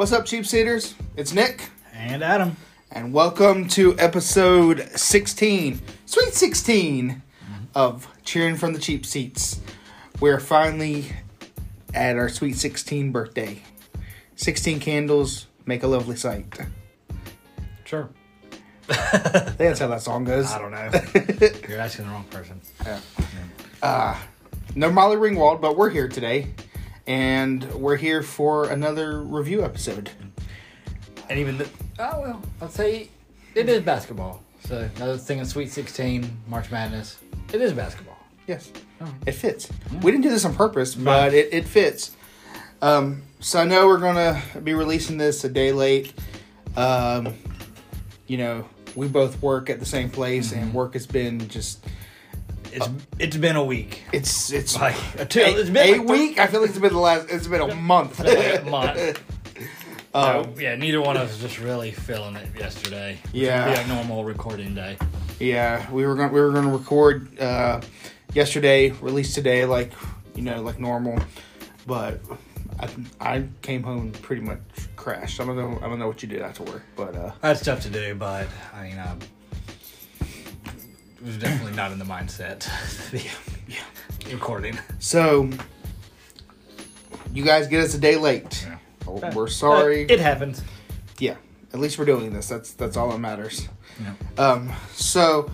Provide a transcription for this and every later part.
What's up, cheap seaters? It's Nick, And Adam. and welcome to episode 16, sweet 16 of Cheering from the Cheap Seats. We're finally at our sweet 16 birthday. 16 candles make a lovely sight. Sure. That's how that song goes. I don't know. You're asking the wrong person. Ah, no Molly Ringwald, but we're here today, and we're here for another review episode. And even the. Oh, well. I'd say it is basketball. So, another thing in Sweet 16, March Madness. It is basketball. Yes, it fits. We didn't do this on purpose, but it, it fits. Um, so I know we're gonna be releasing this a day late. Um, you know, we both work at the same place, and work has been just It's It's been a week. it's it's Like, a two, a, it's been a like week. I feel like it's been the last. It's been a month. like a month. Um, So, yeah, neither one of us was just really feeling it yesterday. Yeah. A normal recording day. Yeah, we were going we were going to record uh, yesterday, release today, like you know, like normal. But I, I came home and pretty much crashed. I don't know. I don't know what you did after work, but uh, I had stuff to do, but I mean, um, was definitely not in the mindset to be recording. so you guys get us a day late. Yeah. Oh, We're sorry. It happens. yeah, at least we're doing this. That's that's all that matters. Yeah. Um, so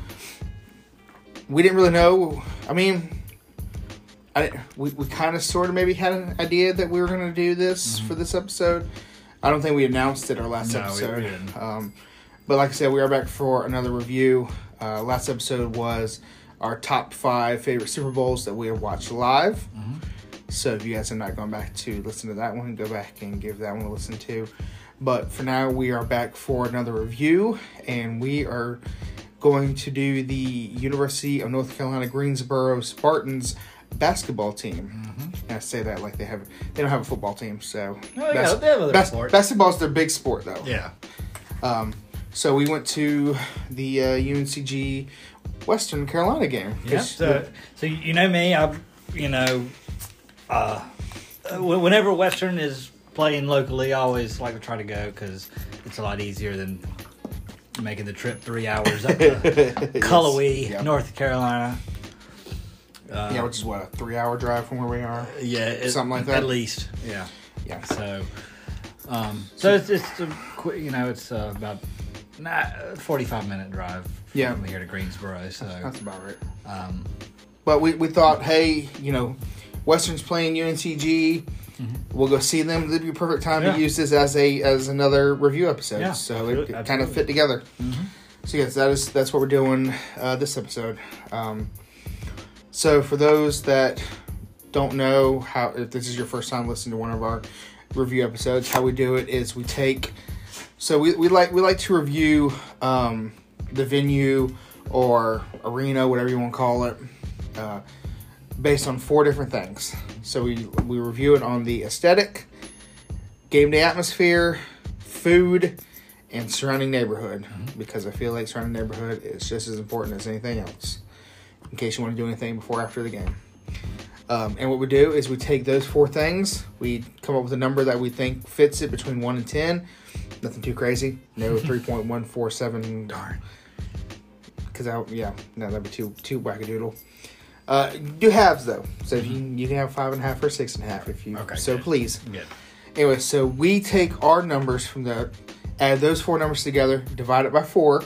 we didn't really know. I mean, I we, we kind of sort of maybe had an idea that we were going to do this for this episode. I don't think we announced it our last Mm-hmm. No, we- we episode. didn't. Um, but like I said, we are back for another review. Uh, last episode was our top five favorite Super Bowls that we have watched live. Mm-hmm. So if you guys have not gone back to listen to that one, go back and give that one a listen to. But for now, we are back for another review, and we are going to do the University of North Carolina Greensboro Spartans basketball team. And I say that like they have they don't have a football team, so Oh, yeah, they have other bas- sports. basketball's their big sport though. Yeah. Um, so we went to the uh, UNCG Western Carolina game. Yeah. So, so you know me, I, you know, uh, whenever Western is playing locally, I always like to try to go because it's a lot easier than making the trip three hours up to Cullowhee, Yeah. North Carolina. Uh, yeah, which is what a three-hour drive from where we are. yeah, it- something like that. At least, yeah. Yeah. So, um, so it's it's a quick, you know, it's uh, about nah, forty-five minute drive from Yeah. here to Greensboro. So, That's about right. um, But we, we thought, hey, you know, Western's playing UNCG. We'll go see them. It'd be a perfect time Mm-hmm. Yeah. to use this as a as another review episode. Yeah, so it, it kind of fit together. So yes, that is that's what we're doing uh, this episode. Um, so for those that don't know how, if this is your first time listening to one of our review episodes, how we do it is we take. So we, we like we like to review um, the venue or arena, whatever you want to call it, uh, based on four different things. So we we review it on the aesthetic, game day atmosphere, food, and surrounding neighborhood. Because I feel like surrounding neighborhood is just as important as anything else. In case you want to do anything before or after the game. Um, and what we do is we take those four things, we come up with a number that we think fits it between one and ten. Nothing too crazy. No three point one four seven. Darn. Because I yeah no that'd be too too wackadoodle. Uh, do halves though, so you you can have five and a half or six and a half if you Okay, so good. please. good. Anyway, so we take our numbers from the, add those four numbers together, divide it by four,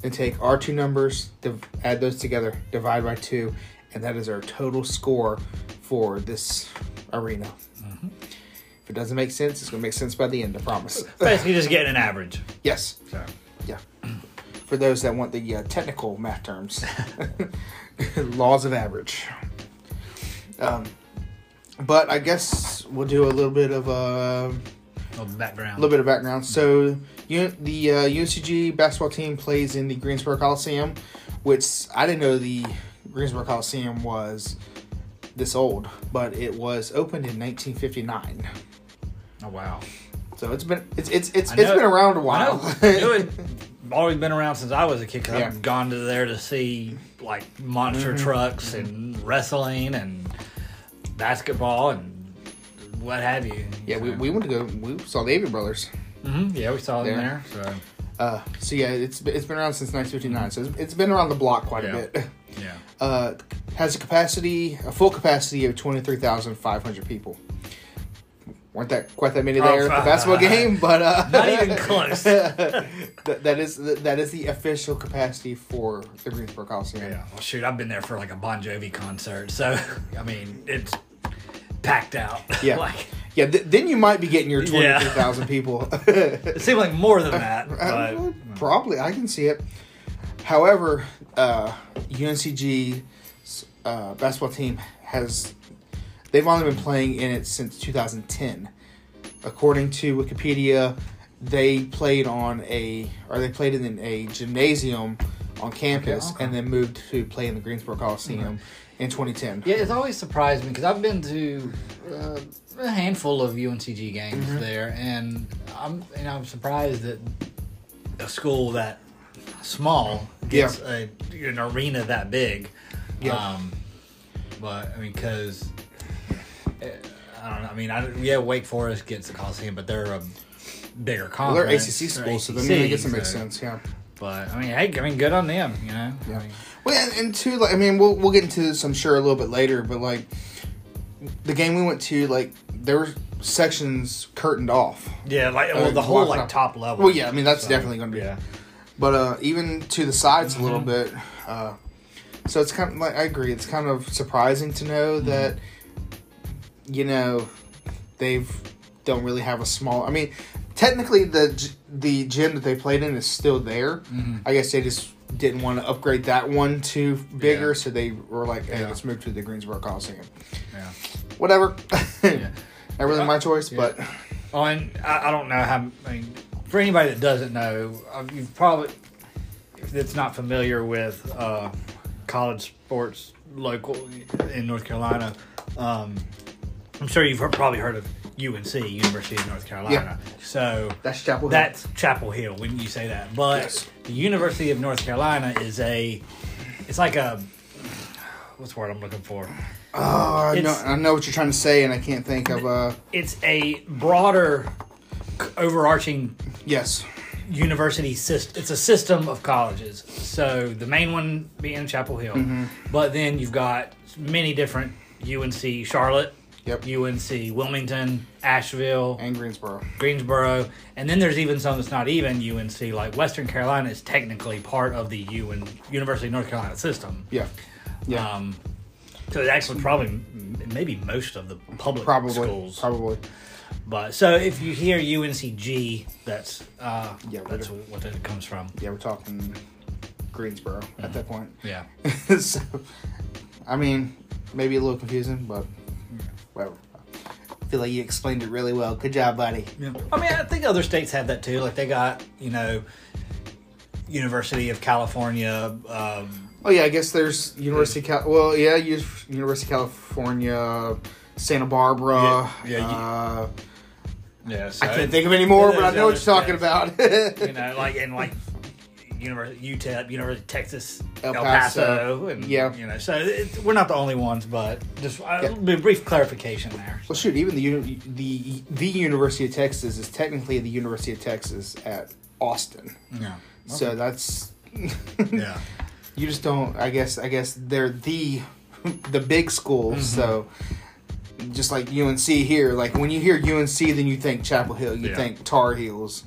then take our two numbers, div- add those together, divide by two, and that is our total score for this arena. It doesn't make sense, it's going to make sense by the end, I promise. Basically, just getting an average. yes, So, yeah. For those that want the uh, technical math terms, laws of average. Um, but I guess we'll do a little bit of uh, a little background. A little bit of background. So, you, the uh, UNCG basketball team plays in the Greensboro Coliseum, which I didn't know the Greensboro Coliseum was this old, but it was opened in 1959. Oh wow! So it's been it's it's it's, it's been around a while. know. I. Always been around since I was a kid. Cause Yeah. I've gone to there to see like monster Mm-hmm. trucks and wrestling and basketball and what have you. Yeah, we, we went to go. We saw the Avett Brothers. hmm Yeah, we saw them There. there. So Uh, so yeah, it's it's been around since 1959. So it's, it's been around the block quite Yeah. a bit. yeah, Uh, has a capacity, a full capacity of 23,500 people. Weren't that quite that many there at the basketball game, but uh, Not even close. that, that is that is the official capacity for the Greensboro Coliseum. Yeah. Well, shoot, I've been there for like a Bon Jovi concert, so I mean, it's packed out. Yeah. like Yeah, th- then you might be getting your Yeah. 23,000 people. it seemed like more than that, but Uh, probably, I can see it. However, uh, UNCG uh, basketball team has they've only been playing in it since 2010. According to Wikipedia, they played on a or they played in a gymnasium on campus Okay, okay. and then moved to play in the Greensboro Coliseum in 2010. yeah, it's always surprised me because I've been to uh, a handful of UNCG games Mm-hmm. there, and I'm and I'm surprised that a school that small gets a, an arena that big. Yeah. Um, but I mean, because I don't know. I mean, I yeah, Wake Forest gets the Coliseum, but they're a bigger Well, they're conference. ACC They're schools, so then ACC, I guess it makes so- sense. Yeah. But I mean, hey, I mean, good on them. You know. Yeah. I mean, Well, and, and two, like, I mean, we'll we'll get into this, I'm sure, a little bit later, but like the game we went to, like there were sections curtained off. yeah, like Uh, well, the whole like top level. Well, yeah, I mean that's So, definitely going to be. Yeah. But uh, even to the sides a little bit, uh, so it's kind of like I agree. It's kind of surprising to know that you know they've don't really have a small. I mean, technically the the gym that they played in is still there. Mm-hmm. I guess they just didn't want to upgrade that one to bigger, Yeah. so they were like, "Hey, Yeah. let's move to the Greensboro Coliseum." Yeah. Whatever. Yeah. Not really my choice, but Oh, and I, I don't know how. I mean, for anybody that doesn't know, uh, you've probably if it's not familiar with uh, college sports local in North Carolina. Um, I'm sure you've heard, probably heard of UNC, University of North Carolina. Yeah. So that's Chapel Hill. that's Chapel Hill when you say that. But Yes. the University of North Carolina is a, it's like a, what's the word I'm looking for? Oh, I know, I know what you're trying to say, and I can't think of. uh It's a broader, overarching Yes. university system. It's a system of colleges. So the main one being Chapel Hill, Mm-hmm. but then you've got many different UNC Charlotte, Yep. UNC Wilmington, Asheville, And Greensboro. Greensboro, and then there's even some that's not even UNC. Like Western Carolina is technically part of the UN University of North Carolina system. Yeah. Yeah. Um, so it's actually probably maybe most of the public probably. schools. Probably. But so if you hear UNCG, that's uh, Yeah, that's what it comes from. Yeah, we're talking Greensboro at that point. Yeah. so, I mean, maybe a little confusing, but whatever. I feel like you explained it really well. Good job, buddy. Yeah. I mean, I think other states have that too. Like they got, you know, University of California. Um, Oh yeah, I guess there's University. of Cal- well, yeah, U- University of California, Santa Barbara. Yeah, yeah, you- uh, yeah, I can't think of any more, but I know what you're other talking about. you know, like in like University UTEP, University of Texas, El El, Paso. Paso, and Yeah. you know, so it, we're not the only ones, but just uh, Yeah. a brief clarification there. well, shoot, even the the the University of Texas is technically the University of Texas at Austin. Yeah, So that's yeah, you just don't. I guess I guess they're the the big schools. Mm-hmm. So just like UNC here, like when you hear UNC, then you think Chapel Hill, you Yeah. think Tar Heels,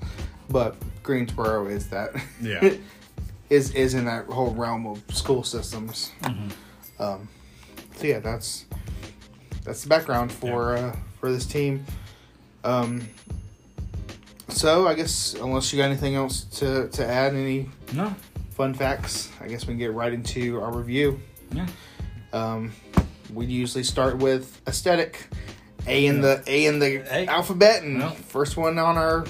but Greensboro is that. Yeah. is is in that whole realm of school systems. Mm-hmm. Um, so yeah, that's that's the background for uh, for this team. Um, so I guess unless you got anything else to to add, any no, fun facts, I guess we can get right into our review. yeah, Um, we usually start with aesthetic, A in the A in the A. alphabet, and Yeah. first one on our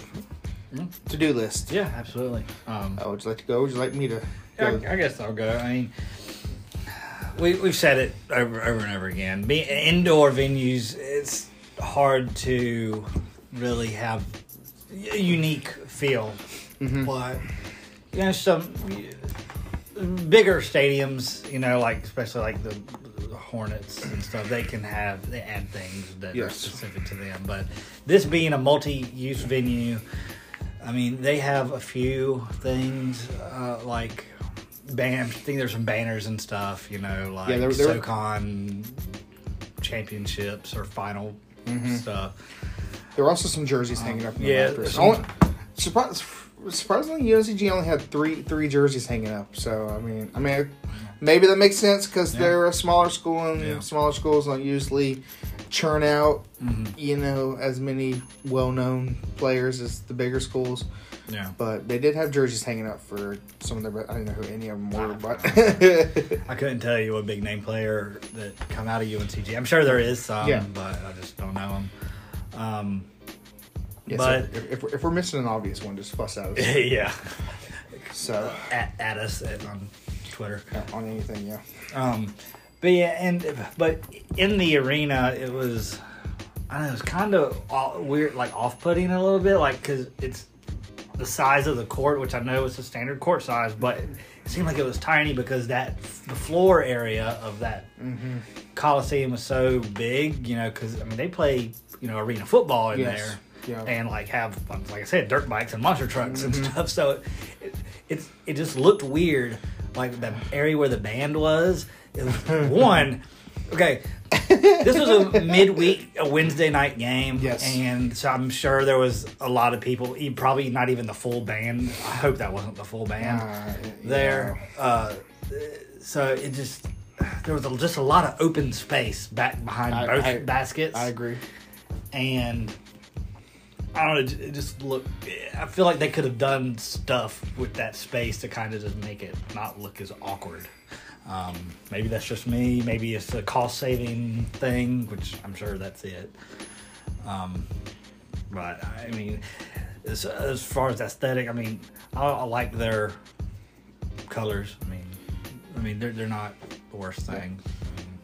Yeah. to do list. yeah, absolutely. Um, Uh, would you like to go? Would you like me to? I, Go? I guess I'll go. I mean, we we've said it over over and over again. Being indoor venues, it's hard to really have a unique feel, Mhm. but you know some bigger stadiums, you know, like especially like the Hornets and stuff, they can have they add things that are specific to them. But this being a multi-use venue, I mean, they have a few things uh, like ban. I think there's some banners and stuff. You know, like Yeah, there- there- SoCon championships or final Mm-hmm. stuff. There were also some jerseys hanging up. In the yeah, some- Only- surpri- surprisingly, UNCG only had three three jerseys hanging up. So I mean, I mean, maybe that makes sense because Yeah. they're a smaller school and Yeah. smaller schools don't usually churn out, Mhm. you know, as many well known players as the bigger schools. Yeah. But they did have jerseys hanging up for some of their. I don't know who any of them were, Ah. but I couldn't tell you a big name player that come out of UNCG. I'm sure there is some, Yeah. but I just don't know them. Um, Yeah, But- so if, if, we're, if we're missing an obvious one, just fuss out. yeah, So at, at us at, on Twitter. yeah, on anything, yeah. Um, but yeah, and but in the arena, it was I don't know, it was kind of weird, like off-putting a little bit, like because it's the size of the court, which I know is the standard court size, but it seemed like it was tiny because that the floor area of that Mm-hmm. Coliseum was so big, you know, because I mean they play you know arena football in Yes. there. Yeah. And like have like I said, dirt bikes and monster trucks and Mm-hmm. stuff. So it, it it's it just looked weird, like the area where the band was. One, okay. This was a midweek, a Wednesday night game. Yes. And so I'm sure there was a lot of people, probably not even the full band. I hope that wasn't the full band Uh, there. Uh, so it just there was a, just a lot of open space back behind I- both I- baskets, I agree. and I don't know. It just looked. I feel like they could have done stuff with that space to kind of just make it not look as awkward. Um, maybe that's just me. Maybe it's a cost saving thing, which I'm sure that's it. Um, but I mean, as, as far as aesthetic, I mean, I, I like their colors. I mean, I mean they're they're not the worst thing. I mean,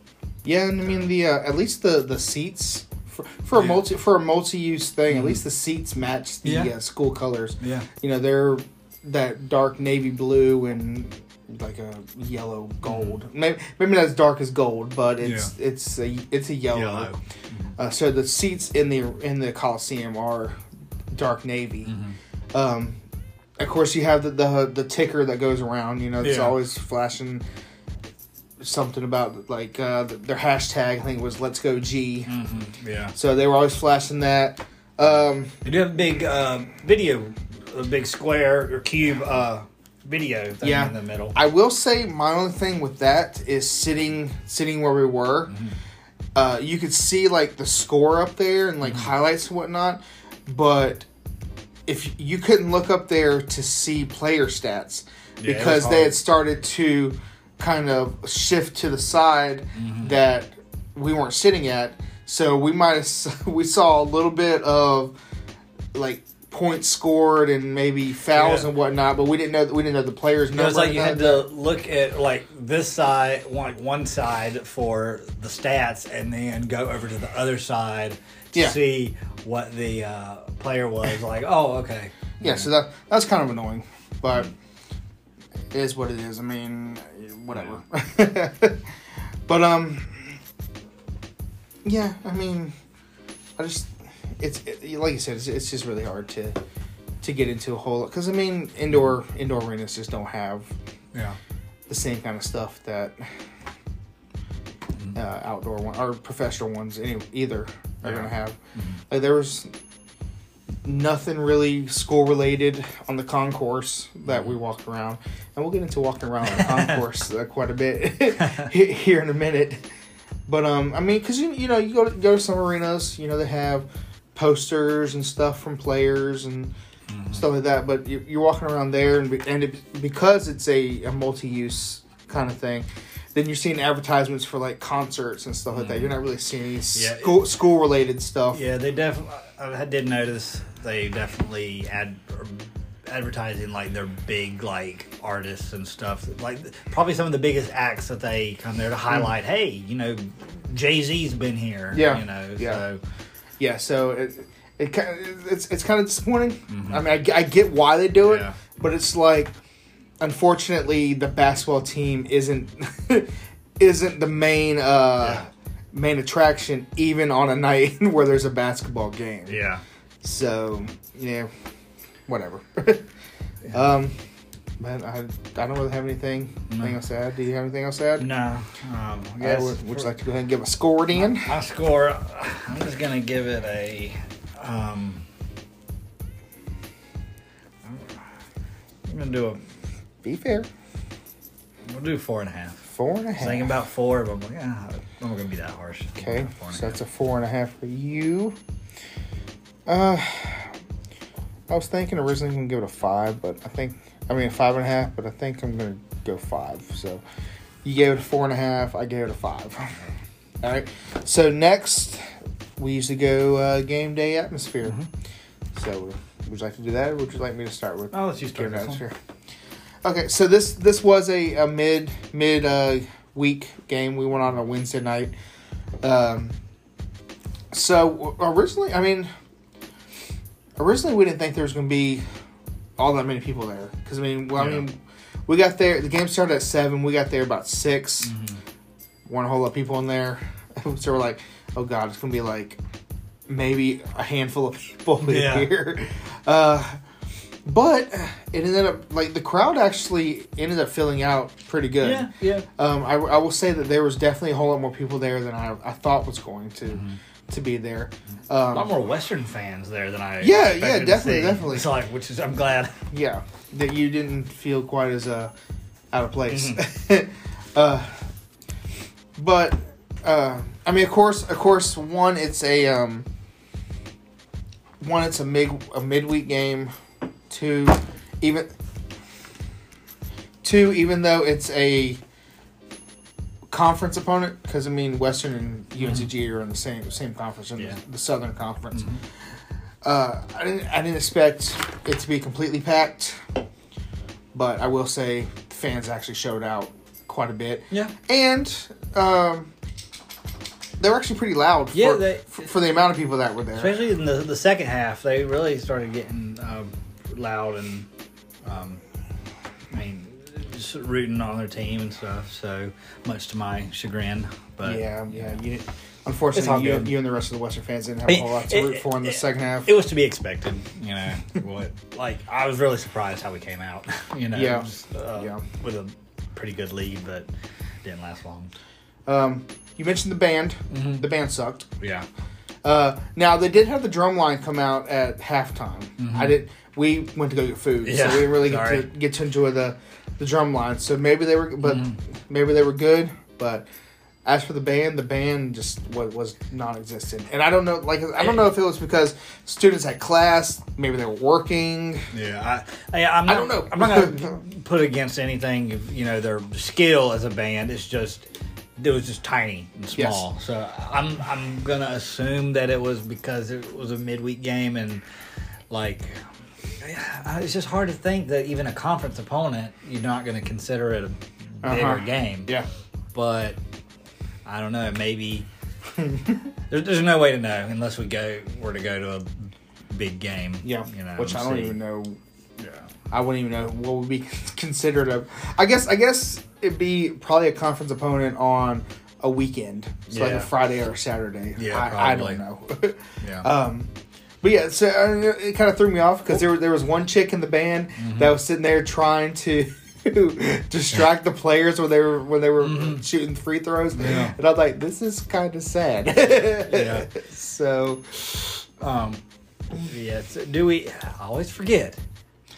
Yeah, and I mean the uh, at least the the seats for, for a multi for a multi use thing. At Mhm. least the seats match the Yeah. uh, school colors. yeah, You know they're that dark navy blue and like a yellow gold. Maybe maybe not as dark as gold, but it's it's a it's a yellow. yellow. Uh, so the seats in the in the Coliseum are dark navy. Mhm. Um, of course, you have the, the the ticker that goes around. You know, it's Yeah. always flashing something about like uh, their hashtag. I think it was "Let's Go G." Yeah. So they were always flashing that. Um, They do have a big uh, video, a big square or cube uh, video thing Yeah. in the middle. I will say my only thing with that is sitting sitting where we were. Uh, you could see like the score up there and like highlights and whatnot, but if you couldn't look up there to see player stats Yeah, because they had started to kind of shift to the side Mm-hmm. that we weren't sitting at. So we might have we saw a little bit of like points scored and maybe fouls Yeah. and whatnot, but we didn't know we didn't know the players' It was like you had to look at like this side, one one side for the stats, and then go over to the other side to Yeah. see what the uh, player was. Like, oh, okay, Yeah, so that that's kind of annoying, but it is what it is. I mean, whatever. but um, yeah, I mean, I just it's it, like you said, it's, it's just really hard to to get into a whole because I mean, indoor indoor arenas just don't have yeah, the same kind of stuff that uh, outdoor one or professional ones any, either are Yeah. gonna have. Like there was nothing really school related on the concourse that we walked around, and we'll get into walking around the concourse uh, quite a bit here in a minute. But um, I mean, because you you know you go to, go to some arenas, you know they have posters and stuff from players and mm-hmm. stuff like that. But you, you're walking around there, and, be- and it, because it's a, a multi-use kind of thing, then you're seeing advertisements for like concerts and stuff like that. Mm-hmm. You're not really seeing Yeah. school school related stuff. yeah. They definitely. I did notice they definitely ad advertising like their big like artists and stuff. Like probably some of the biggest acts that they come there to mm. highlight. Hey, you know, Jay Z's been here. Yeah. you know, Yeah. so. Yeah, so it it it's it's kind of disappointing. I mean, I, I get why they do it, Yeah. but it's like, unfortunately, the basketball team isn't isn't the main uh Yeah. main attraction even on a night where there's a basketball game. Yeah. So yeah, whatever. Um, but I I don't really have anything, No. anything else to add. Do you have anything else to add? No. Um, I guess would, would you like to go ahead and give a score in? I score. I'm just gonna give it a. Um, I'm gonna do a. Be fair. We'll do four and a half. Four and a I half. thinking about four, but I'm like, ah, I'm not gonna be that harsh. Okay, so half. that's a four and a half for you. Uh, I was thinking originally I'm gonna give it a five, but I think I mean five and a half, but I think I'm gonna go five. So you gave it a four and a half. I gave it a five. All right. So next, we usually go uh, game day atmosphere. Mm-hmm. So would you like to do that, or would you like me to start with? Oh, let's just start one. atmosphere? Okay, so this this was a, a mid mid uh, week game. We went on a Wednesday night. Um, so originally, I mean, originally we didn't think there was going to be all that many people there because I mean, well, I mean, we got there. The game started at seven. We got there about 6 Mm-hmm. One whole lot of people in there, so we're like, oh god, it's to be like maybe a handful of people Yeah. here. Uh, but it ended up like the crowd actually ended up filling out pretty good. Yeah, yeah. Um, I, I will say that there was definitely a whole lot more people there than I, I thought was going to to be there. A lot Um, more Western fans there than I. Yeah, yeah, definitely, definitely. It's like, which is, I'm glad. yeah, that you didn't feel quite as uh, out of place. Mm-hmm. uh, but uh, I mean, of course, of course, one it's a um, one it's a mid a midweek game. Two, even two, even though it's a conference opponent, because I mean, Western and UNCG are in the same same conference in Yeah. the, the Southern Conference. Uh, I didn't I didn't expect it to be completely packed, but I will say the fans actually showed out quite a bit, Yeah. and um, they were actually pretty loud for, Yeah, they- for, for the amount of people that were there. Especially in the, the second half, they really started getting um, loud and, um, I mean, just rooting on their team and stuff. So much to my chagrin, but yeah, yeah. You, unfortunately, you, you and the rest of the Western fans didn't have a whole lot to It- root for in the it- second half. it was to be expected. You know what? Like I was really surprised how we came out. You know, Yeah. just, uh, Yeah. with a pretty good lead, but didn't last long. um, you mentioned the band. Mhm. The band sucked. Yeah, Uh, now they did have the drum line come out at halftime. I did. We went to go get food, so Mm-hmm. We didn't really get to get to enjoy the the drum line. So maybe they were, but Mhm. maybe they were good. But as for the band, the band just was, was non-existent. And I don't know, like I don't know if it was because students had class, maybe they were working. yeah. I, I, I'm I don't know. I'm not gonna put against anything. Of, you know, their skill as a band. It's just it was just tiny and small. So I'm I'm gonna assume that it was because it was a midweek game and like. Yeah, It's just hard to think that even a conference opponent, you're not going to consider it a bigger Uh-huh. game. Yeah, but I don't know. Maybe there, there's no way to know unless we go were to go to a big game. yeah. you know, Which I don't see. even know. Yeah. I wouldn't even know what would be considered a. I guess. I guess it'd be probably a conference opponent on a weekend, so like a Friday or a Saturday. Yeah, I, I don't know. Yeah. Um, but yeah, so uh, it kind of threw me off because there there was one chick in the band Mm-hmm. that was sitting there trying to distract the players when they were when they were shooting free throws, Mm-hmm. Yeah. and I was like, this is kind of sad. Yeah. So um. Yeah. so do we? I always forget.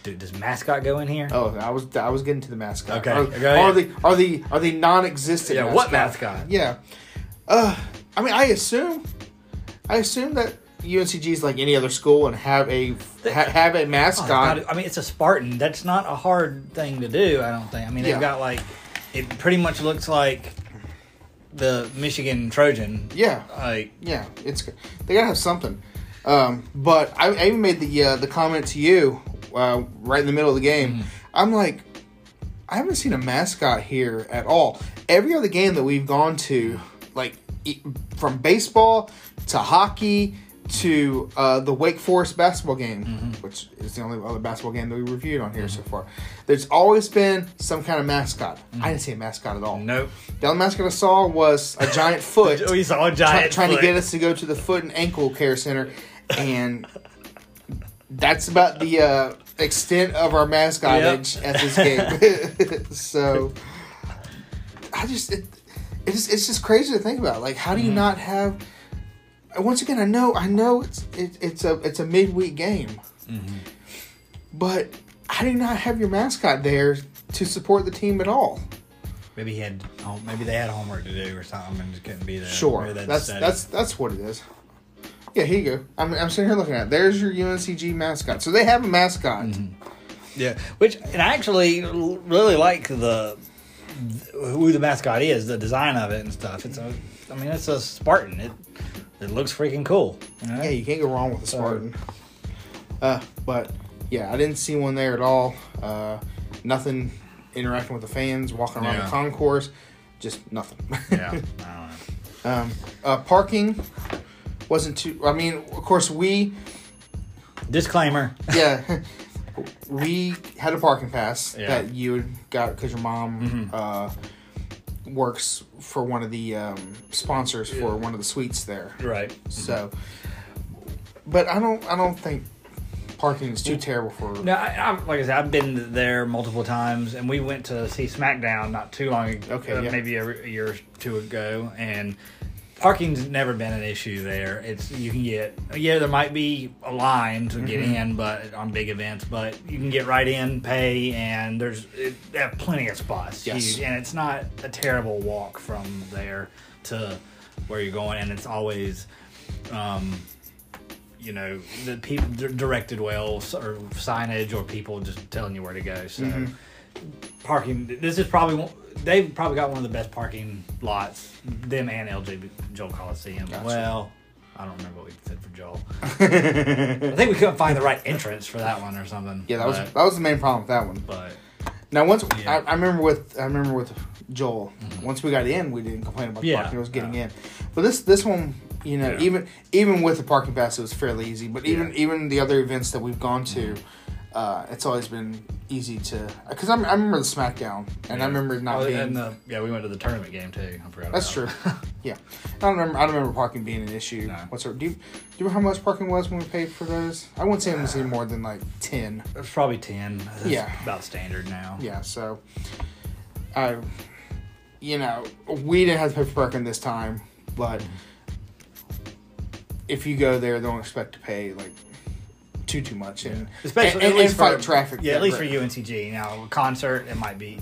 Dude, does mascot go in here? oh, I was I was getting to the mascot. Okay, Are, go are ahead. the are the are the non-existent? Yeah, what mascot? Yeah. Uh, I mean, I assume, I assume that UNCG is like any other school and have a ha, have a Oh, mascot. God, I mean, it's a Spartan. That's not a hard thing to do. I don't think. I mean, they've Yeah. got like it. Pretty much looks like the Michigan Trojan. yeah, Like yeah, it's they gotta have something. Um, but I, I even made the uh, the comment to you uh, right in the middle of the game. Mm-hmm. I'm like, I haven't seen a mascot here at all. Every other game that we've gone to, like from baseball to hockey to uh, the Wake Forest basketball game, Mm-hmm. which is the only other basketball game that we reviewed on here so far. There's always been some kind of mascot. I didn't see a mascot at all. Nope. The only mascot I saw was a giant foot We saw a try- giant trying to get us to go to the foot and ankle care center, and that's about the uh, extent of our mascotage at this game. so, I just it, it's it's just crazy to think about. Like, how do Mm-hmm. you not have? Once again, I know I know it's it, it's a it's a midweek game, Mm-hmm. but how do you not have your mascot there to support the team at all? Maybe he had home, maybe they had homework to do or something and just couldn't be there. Sure, that's study. that's that's what it is. Yeah, here you go. I'm, I'm sitting here looking at. It. There's your UNCG mascot. So they have a mascot. Mm-hmm. yeah. Which and I actually really like the who the mascot is, the design of it and stuff. It's a, I mean, it's a Spartan. It it looks freaking cool. you? Yeah, you can't go wrong with a Spartan. Uh, but yeah, I didn't see one there at all. Uh, nothing interacting with the fans, walking around Yeah. the concourse, just nothing. yeah. I don't know. um, uh, parking wasn't too. I mean, of course we Disclaimer. yeah. We had a parking pass Yeah. that you got because your mom Mhm. Works for one of the um, sponsors for one of the suites there. Right. So, but I don't. I don't think parking is too terrible for. No, I, I, like I said, I've been there multiple times, and we went to see SmackDown not too long ago, Okay, uh, yeah. maybe a, a year or two ago, and parking's never been an issue there. It's you can get yeah, there might be a line to get Mm-hmm. in, but on big events, but you can get right in, pay, and there's it, they have plenty of spots. Yes. Huge, and it's not a terrible walk from there to where you're going, and it's always. Um, you know the people directed well or signage or people just telling you where to go so Mm-hmm. Parking this is probably they've probably got one of the best parking lots them and lj joel coliseum Gotcha. well i don't remember what we said for joel i think we couldn't find the right entrance for that one or something yeah, that was that was the main problem with that one. but Now, once Yeah. Mm-hmm. I, I remember with I remember with Joel, once we got in, we didn't complain about Yeah. parking. It was getting Yeah. in, but this this one, you know, even even with the parking pass, it was fairly easy. But even. Mm-hmm. even the other events that we've gone to, uh, it's always been easy to because I remember the SmackDown and I remember not oh, being. the, yeah we went to the tournament game too i forgot that's true. yeah, I don't remember. I don't remember parking being an issue. No. whatsoever. Do you, do you remember how much parking was when we paid for those? I wouldn't say it was any more than like ten. it's probably 10 That's Yeah. about standard now Yeah, so I, you know, we didn't have to pay for parking this time, but if you go there, don't expect to pay like too too much, and especially and, at least and fight for, traffic. Yeah, at least for. UNCG. Now, a concert it might be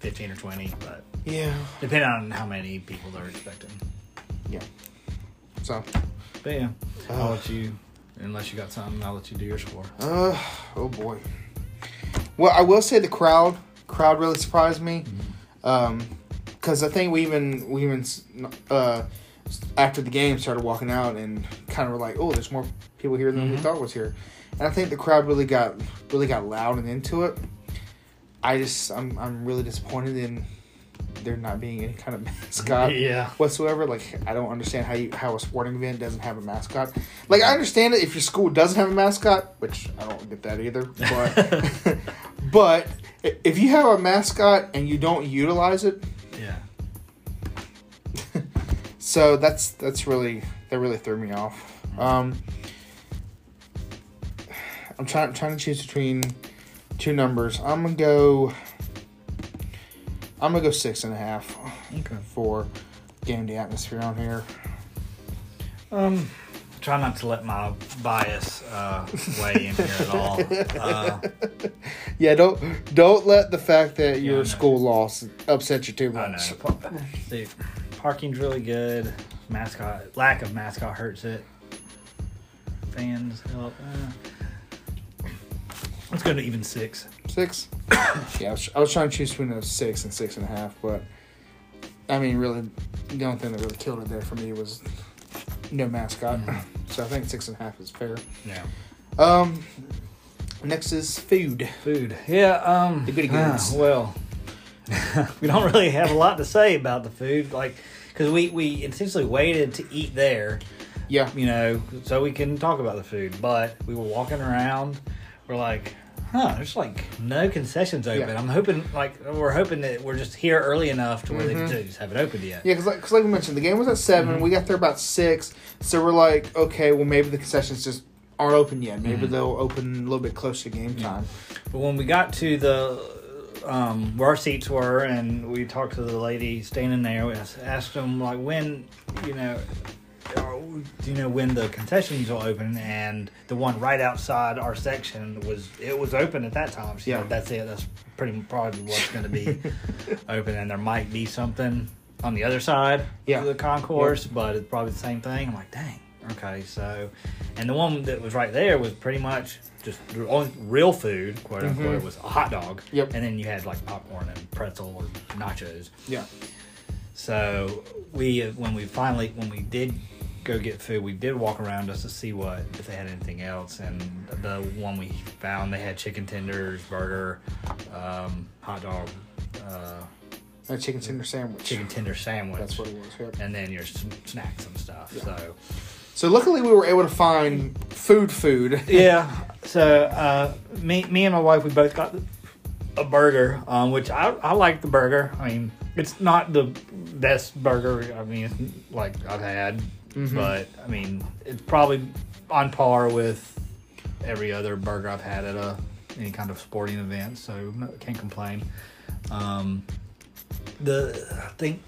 fifteen or twenty, but Yeah, depending on how many people they're expecting. yeah. So, But yeah, I'll Uh. let you. Unless you got something, I'll let you do your score. uh, oh boy. Well, I will say the crowd crowd really surprised me, um, because I think we even we even uh after the game started walking out and kind of were like, oh, there's more people here than we Mhm. thought was here, and I think the crowd really got really got loud and into it. I just I'm I'm really disappointed in there not being any kind of mascot yeah, whatsoever. Like I don't understand how you how a sporting event doesn't have a mascot. Like I understand it if your school doesn't have a mascot, which I don't get that either. But but if you have a mascot and you don't utilize it. So that's that's really that really threw me off. Um, I'm trying trying to choose between two numbers. I'm gonna go. I'm gonna go six and a half Okay. for game day atmosphere on here. Um, try not to let my bias uh, weigh in here at all. Uh, Yeah, don't don't let the fact that your know. school lost upset you too I much. know. The parking's really good. Mascot lack of mascot hurts it. Fans help. Uh, let's go to even six. Six. yeah, I was, I was trying to choose between a six and six and a half, but I mean, really, the only thing that really killed it there for me was no mascot. Mhm. So I think six and a half is fair. Yeah. Um, next is food. Food. Yeah. Um. The goody goods. well, we don't really have a lot to say about the food, like because we we essentially waited to eat there, Yeah. you know, so we can talk about the food. But we were walking around, we're like, huh, there's like no concessions open. Yeah. I'm hoping, like, we're hoping that we're just here early enough to where they just haven't opened yet. Yeah, because like, 'cause like we mentioned, the game was at 7 Mm-hmm. We got there about six, so we're like, okay, well maybe the concessions just aren't open yet. Maybe Mm-hmm. they'll open a little bit closer to game time. But when we got to the um, where our seats were, and we talked to the lady standing there, we asked- them like when, you know, do you know when the concessions will open? And the one right outside our section was it was open at that time. She Yeah. said, that's it. That's pretty probably what's going to be open, and there might be something on the other side Yeah. of the concourse, but it's probably the same thing. I'm like, dang. Okay, so, and the one that was right there was pretty much just only real food, quote unquote, Mhm. was a hot dog. Yep. And then you had like popcorn and pretzel or nachos. Yeah. So we, when we finally, when we did go get food, we did walk around just to see what if they had anything else. And the one we found, they had chicken tenders, burger, um, hot dog, uh, A chicken tender sandwich. chicken tender sandwich. That's what it was. Yep. And then your snacks and stuff. So So luckily we were able to find food food. yeah. So uh, me, me and my wife, we both got a burger, um, which I, I like the burger. I mean, it's not the best burger. I mean, like I've had, Mhm. but I mean, it's probably on par with every other burger I've had at a any kind of sporting event. So can't complain. Um, the I think.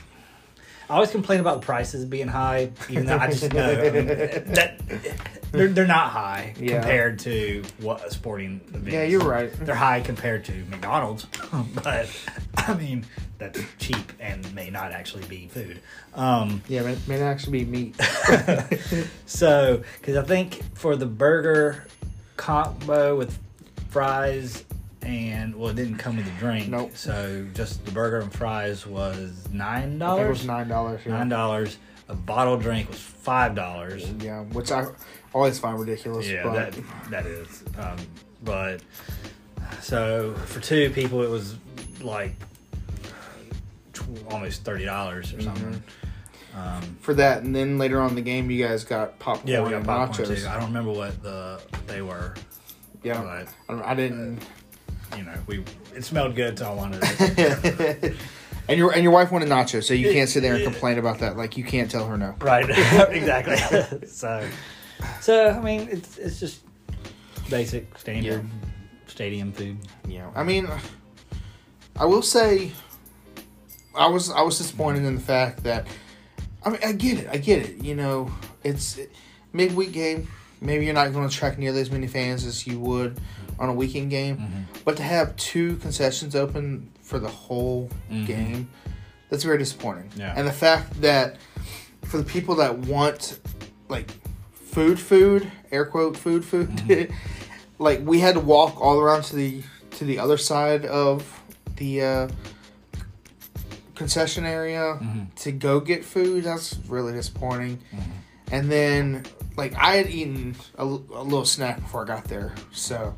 I always complain about the prices being high, even though I just know I mean, that they're, they're not high Yeah. compared to what a sporting event. Yeah, you're right. They're high compared to McDonald's, but I mean that's cheap and may not actually be food. Um, Yeah, may, may not actually be meat. so, because I think for the burger combo with fries and well, it didn't come with a drink. Nope. So just the burger and fries was nine think it was dollars. nine dollars. Nine dollars. A bottle drink was five dollars. Yeah, which I always find ridiculous. Yeah, but that that is. Um, but so for two people, it was like tw- almost thirty dollars or something. Um, for that, and then later on in the game, you guys got popcorn yeah, we got and popcorn nachos. too. I don't remember what the they were, Yeah, but I, don't- I didn't. You know, we it smelled good, so I wanted it. and your and your wife wanted nachos, so you can't sit there and complain about that. Like you can't tell her no. right, exactly. so, so I mean, it's it's just basic standard stadium food. Yeah, I mean, I will say, I was I was disappointed in the fact that, I mean, I get it, I get it. You know, it's midweek game. Maybe you're not going to attract nearly as many fans as you would on a weekend game, Mm-hmm. but to have two concessions open for the whole Mhm. game, that's very disappointing. Yeah. And the fact that for the people that want like food, food, air quote food, food, Mm-hmm. like we had to walk all around to the to the other side of the uh, concession area Mhm. to go get food. That's really disappointing. Mm-hmm. And then like I had eaten a, a little snack before I got there, so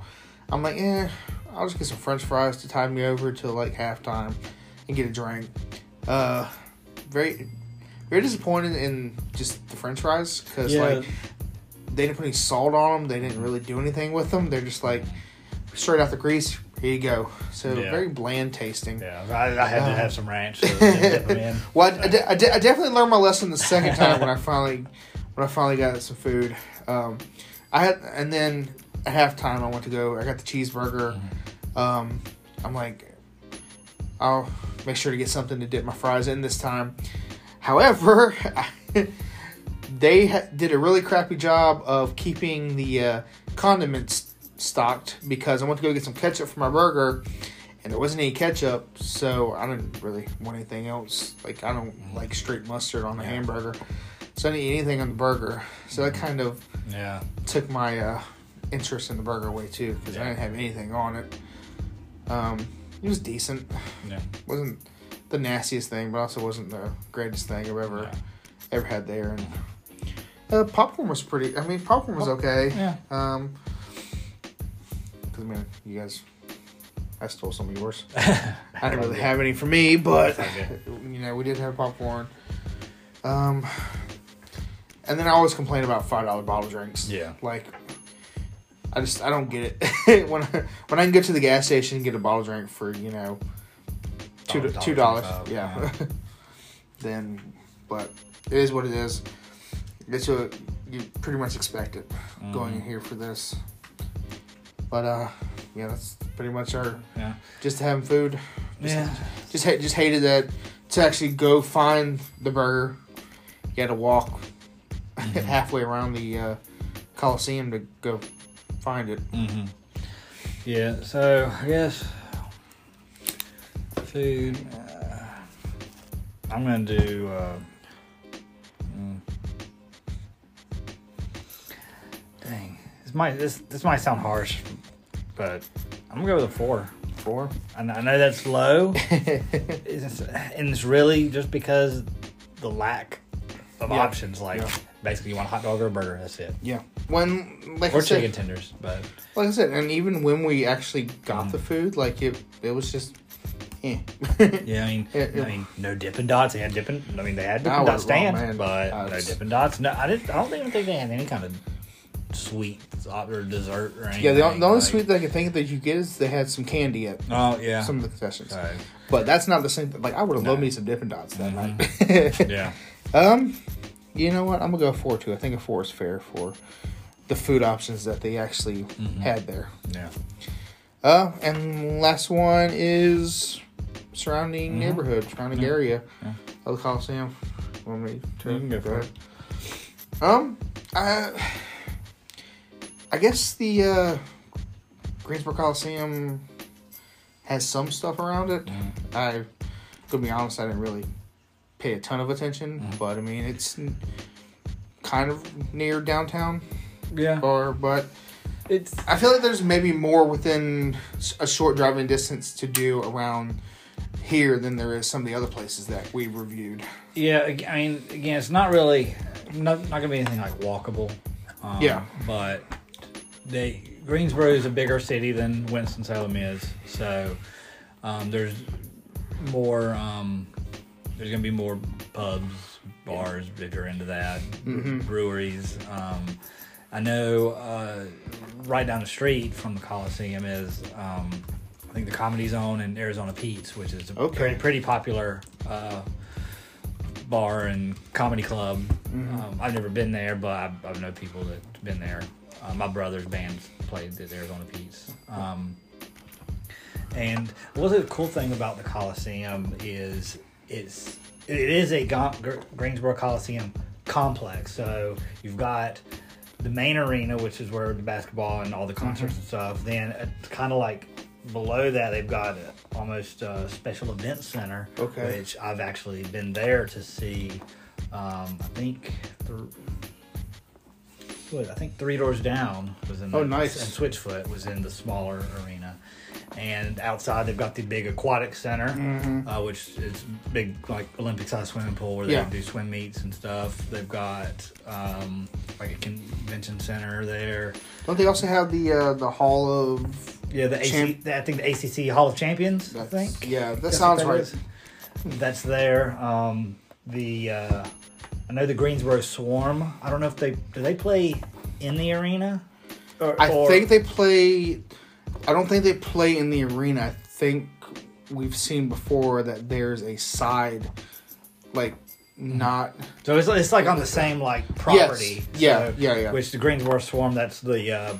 I'm like, eh, I'll just get some French fries to tide me over till like halftime and get a drink. Uh, very, very disappointed in just the French fries because Yeah. like they didn't put any salt on them. They didn't really do anything with them. They're just like straight out the grease. Here you go. So Yeah. very bland tasting. Yeah, I, I had to Uh. have some ranch to in. Well, I, I, de- I, de- I definitely learned my lesson the second time when I finally when I finally got some food. Um, I had and then at halftime I went to go. I got the cheeseburger. Um, I'm like, I'll make sure to get something to dip my fries in this time. However, they ha- did a really crappy job of keeping the uh, condiments stocked because I went to go get some ketchup for my burger and there wasn't any ketchup, so I didn't really want anything else. Like I don't like straight mustard on a hamburger, so I didn't eat anything on the burger. So that kind of Yeah, took my uh, interest in the burger way too because I didn't have anything on it. Um, it was decent. yeah, wasn't the nastiest thing, but also wasn't the greatest thing I've ever Yeah. ever had there. And uh, popcorn was pretty. I mean, popcorn was okay. yeah. Um, because I mean, you guys, I stole some of yours. I didn't really have any for me, but you know, we did have popcorn. Um, and then I always complain about five dollar bottle drinks. Yeah. like I just I don't get it when I, when I can go to the gas station and get a bottle drink for you know two Dollar- two dollars. $1.25, Yeah. then, but it is what it is. It's what you pretty much expect it going in here for this. But uh, yeah, that's pretty much our Yeah. just having food. Just, Yeah. Just just hated that to actually go find the burger. You had to walk halfway around the uh, Coliseum to go find it. Mm-hmm. Yeah, so I guess food. Uh, I'm gonna do. Uh, mm. dang, this might this this might sound harsh, but I'm gonna go with a four. Four. I know, I know that's low, it's, and it's really just because the lack of Yeah. options. Like Yeah. basically, you want a hot dog or a burger. That's it, yeah. When like I or said, chicken tenders. But like I said, and even when we actually got Mm. the food, like it, it was just, eh. Yeah, I mean, Yeah, yeah. I mean, no Dippin' Dots. They had Dippin'. I mean, they had I Dippin' Dot was wrong, but I no was- Dippin' Dots. No, I didn't. I don't even think they had any kind of sweet or dessert or anything. yeah, the, the only like- sweet that I can think that you get is they had some candy at Oh yeah. some of the concessions, but that's not the same. thing. Like I would have No. loved me some Dippin' Dots that Mhm. night. yeah. Um, you know what? I'm gonna go four too. I think a four is fair for the food options that they actually Mm-hmm. had there. Yeah. Uh, and last one is surrounding neighborhood, surrounding Mm-hmm. Yeah. area Yeah. of the Coliseum. Want me to You can go it. Um, I, I guess the uh, Greensboro Coliseum has some stuff around it. Mm-hmm. I, to be honest, I didn't really pay a ton of attention, Mm-hmm. but I mean it's kind of near downtown, Yeah. or but It's I feel like there's maybe more within a short driving distance to do around here than there is some of the other places that we reviewed. yeah. I mean, again, it's not really not not gonna be anything like walkable. Um, Yeah. But they Greensboro is a bigger city than Winston Salem is, so um, there's more. Um, there's gonna be more pubs, bars if you're into that, breweries. Um, I know uh, right down the street from the Coliseum is um, I think the Comedy Zone and Arizona Pete's, which is a Okay. pretty, pretty popular uh, bar and comedy club. Um, I've never been there, but I, I know people that've been there. Uh, my brother's band played at Arizona Pete's. Um, and what's the cool thing about the Coliseum is it's it is a Greensboro Coliseum complex. So you've got the main arena, which is where the basketball and all the concerts and stuff. Then it's kind of like below that, they've got a, almost a special event center, Okay. which I've actually been there to see. Um, I think. Th- what, I think three doors down was in the, Oh, nice. and Switchfoot was in the smaller arena, and outside they've got the big aquatic center, uh, which is big like Olympic sized swimming pool where they Yeah. do swim meets and stuff. They've got um, like a convention center there. Don't they also have the uh, the Hall of? Yeah, the AC, I think the ACC Hall of Champions. I think. Yeah, that That's sounds that right. is. That's there. Um, the uh, I know the Greensboro Swarm. I don't know if they do they play in the arena. Or, I or- think they play. I don't think they play in the arena. I think we've seen before that there's a side, like not. so. It's, it's like on the same like property. Yeah, So- yeah, yeah. Which the Greensboro Swarm. That's the uh,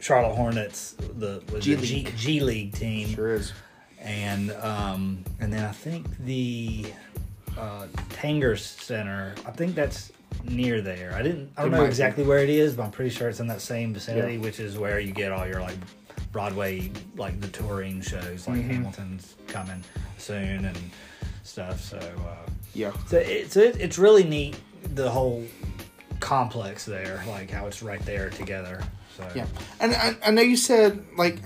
Charlotte Hornets. The G the G, League. G League team. Sure is. and um, and then I think the uh, Tanger Center. I think that's near there. I didn't. I don't It know exactly where it is, but I'm pretty sure it's in that same vicinity, Yeah. which is where you get all your like Broadway, like the touring shows, like Mm-hmm. Hamilton's coming soon and stuff. So, uh, Yeah. so it's it, it's really neat the whole complex there, like how it's right there together. So Yeah, and I, I know you said like,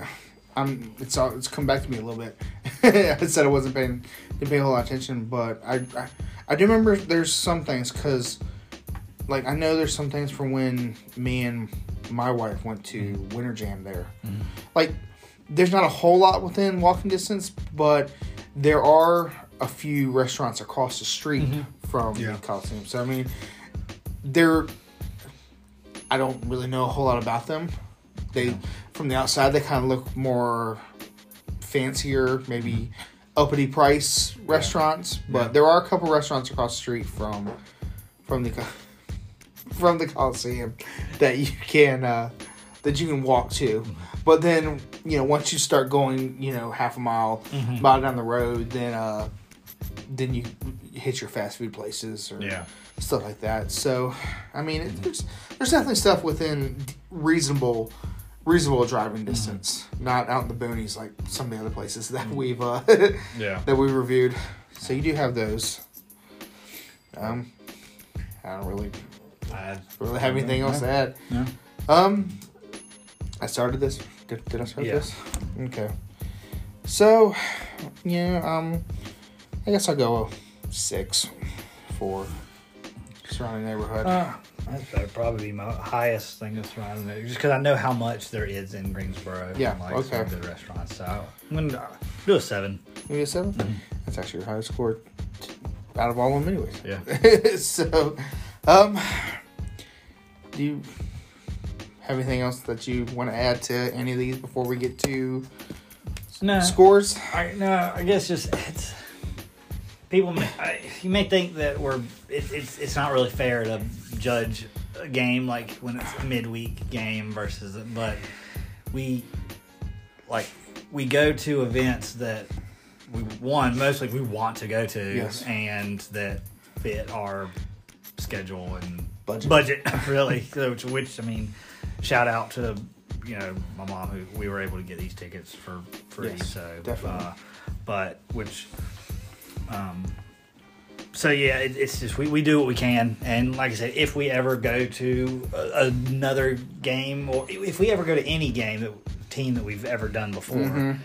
I'm. It's all. It's come back to me a little bit. I said I wasn't paying didn't pay a whole lot of attention, but I I, I do remember there's some things because, like, I know there's some things from when me and my wife went to mm-hmm. Winter Jam there. Mm-hmm. Like, there's not a whole lot within walking distance, but there are a few restaurants across the street mm-hmm. from Yeah. the Coliseum. So I mean, they're I don't really know a whole lot about them. They from the outside they kind of look more fancier, maybe uppity price restaurants, but Yeah. there are a couple restaurants across the street from from the from the Coliseum that you can uh, that you can walk to. But then you know once you start going, you know half a mile, Mhm. mile down the road, then uh, then you hit your fast food places or Yeah. stuff like that. So, I mean, it, there's there's definitely stuff within reasonable reasonable driving distance, not out in the boonies like some of the other places that we've uh, Yeah. that we reviewed. So you do have those. Um, I don't really I, really have anything else to add. No. Um, I started this. Did, did I start Yeah. this? Okay. So, yeah. Um, I guess I'll go a six for surrounding neighborhood. Uh, that's that'd probably be my highest thing that's around there, just because I know how much there is in Greensboro. Yeah, from, like, okay. some good restaurants. So I'm gonna do a seven. Maybe a 7 Mhm. That's actually your highest score out of all of them, anyways. Yeah. so, um, do you have anything else that you want to add to any of these before we get to No, scores? I no, I guess just it's people. May, I, you may think that we're it, it's it's not really fair to judge a game like when it's a midweek game versus, but we like we go to events that we one mostly we want to go to Yes. and that fit our schedule and Budget. budget really which, which I mean shout out to you know my mom who we were able to get these tickets for free Yes, so definitely. uh, but which um so yeah it, it's just we, we do what we can and like i said if we ever go to a, another game or if we ever go to any game that team that we've ever done before Mhm.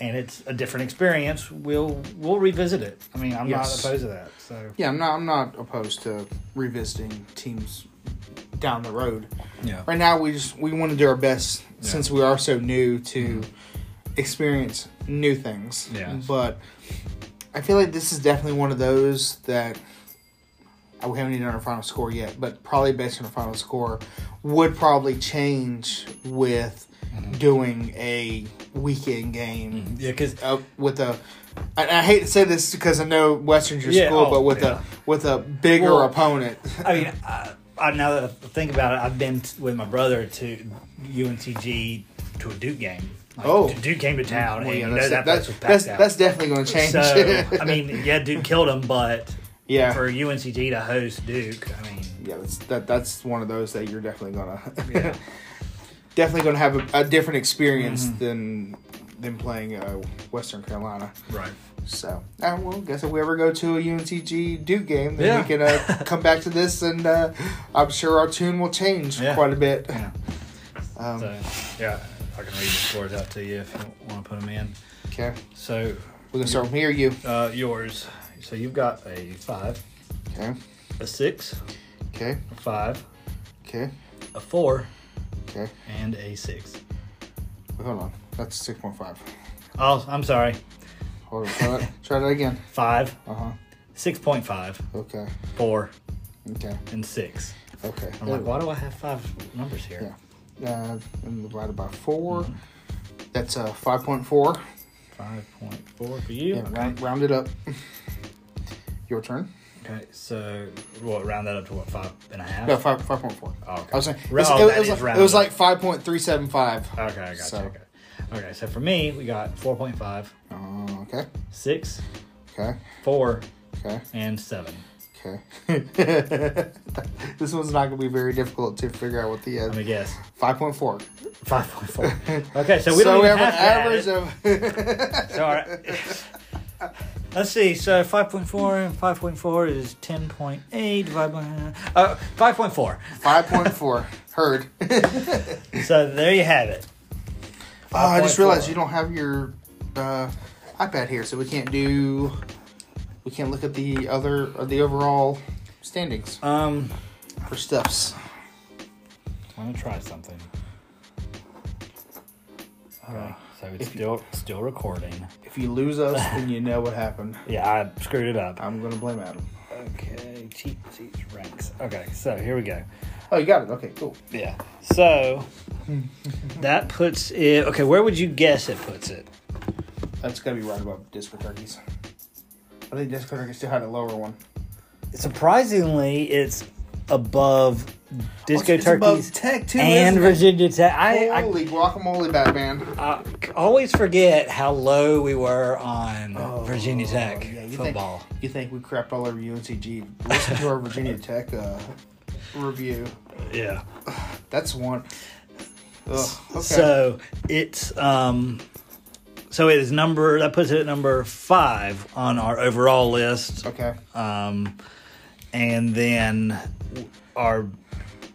And it's a different experience we'll we'll revisit it i mean i'm Yes. not opposed to that so Yeah, I'm not. I'm not opposed to revisiting teams down the road. yeah Right now, we just we want to do our best Yeah. since we are so new to experience new things. Yes. But I feel like this is definitely one of those that uh, we haven't even done our final score yet, but probably based on our final score would probably change with Mm-hmm. doing a weekend game yeah because uh, with a. I, I hate to say this because I know Western's your Yeah, school, oh, but with yeah. a with a bigger Well, opponent. I mean, I, I, now that I think about it, I've been t- with my brother to UNCG to a Duke game. Like, Oh. Duke came to town, Well, and yeah, you that's, know that that's, place was that's, packed out. that's definitely going to change. so, I mean, yeah, Duke killed him, but yeah, for UNCG to host Duke, I mean, yeah, that's that, that's one of those that you're definitely gonna Yeah. definitely gonna have a, a different experience Mhm. than than playing uh, Western Carolina. right. So, uh, well, guess if we ever go to a UNCG Duke game, then Yeah. we can uh, come back to this, and uh, I'm sure our tune will change Yeah. quite a bit. Yeah. Um, So, yeah, I can read the scores out to you if you want to put them in. okay, So, we're gonna start from here. You uh, yours. So you've got a five, okay? a six, Okay, a five, okay, a four, okay. and a six. Wait, hold on, that's six point five. Oh, I'm sorry. Hold on, try that, try that again. Five, Uh huh. six point five, Okay. four, Okay. and six. Okay. I'm like, why do I have five numbers here? Uh, and divided by 4 Mhm. That's uh five point four. Five point four for you. Yeah, okay. round, round it up. Your turn. Okay, so what? Round that up to what? Five and a half. No, five five point four. Oh, okay. I was saying it Ra- was, oh, it, was like, it was like five point three seven five. Okay, I got So- you. Okay. Okay, so for me, we got four point five, Uh, okay. six, Okay. four, Okay. and seven. Okay. this one's not gonna be very difficult to figure out what the Let uh, me guess. five point four. Five point four. Okay, so we don't even have an to average of So, all right. Let's see. So 5.4 and 5.4 is 10.8 divided by uh, 5.4. five point four. Heard. So there you have it. Oh, I just realized you don't have your uh, iPad here, so we can't do. We can't look at the other or the overall standings Um, for stuffs. I'm gonna try something. Okay, Uh, so it's if you- still still recording. If you lose us, then you know what happened. Yeah, I screwed it up. I'm gonna blame Adam. Okay, cheat sheets ranks. Okay, so here we go. Oh, you got it. Okay, cool. Yeah. So that puts it. Okay, where would you guess it puts it? That's got to be right above disco turkeys. I think disco turkeys still had a lower one. Surprisingly, it's above Disco above Turkeys Tech too, and? Virginia Tech. I, I, Holy guacamole, Batman! I always forget how low we were on Oh, Virginia Tech yeah, you football. Think, you think we crapped all over UNCG? Listen to our Virginia Tech uh, review. yeah. That's one. Ugh, okay. So it's um, so it is number that puts it at number five on our overall list. okay. Um, and then our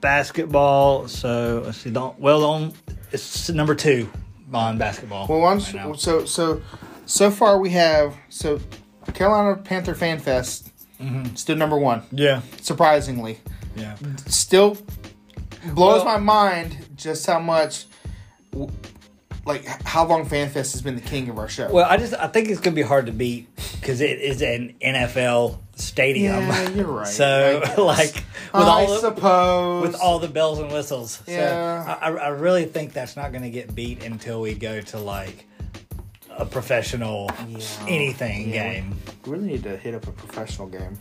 basketball. So let's see. Don't well on it's number two on basketball. Well, I'm, right so so so far we have so Carolina Panther Fan Fest Mm-hmm. still number one. yeah, Surprisingly, yeah. still blows Well- my mind just how much. w- Like how long FanFest has been the king of our show. Well, I just I think it's gonna be hard to beat because it is an NFL stadium. Yeah, you're right. So like with I all the, suppose with all the bells and whistles. Yeah. So I, I really think that's not going to get beat until we go to like a professional Yeah. anything Yeah, game. We really need to hit up a professional game.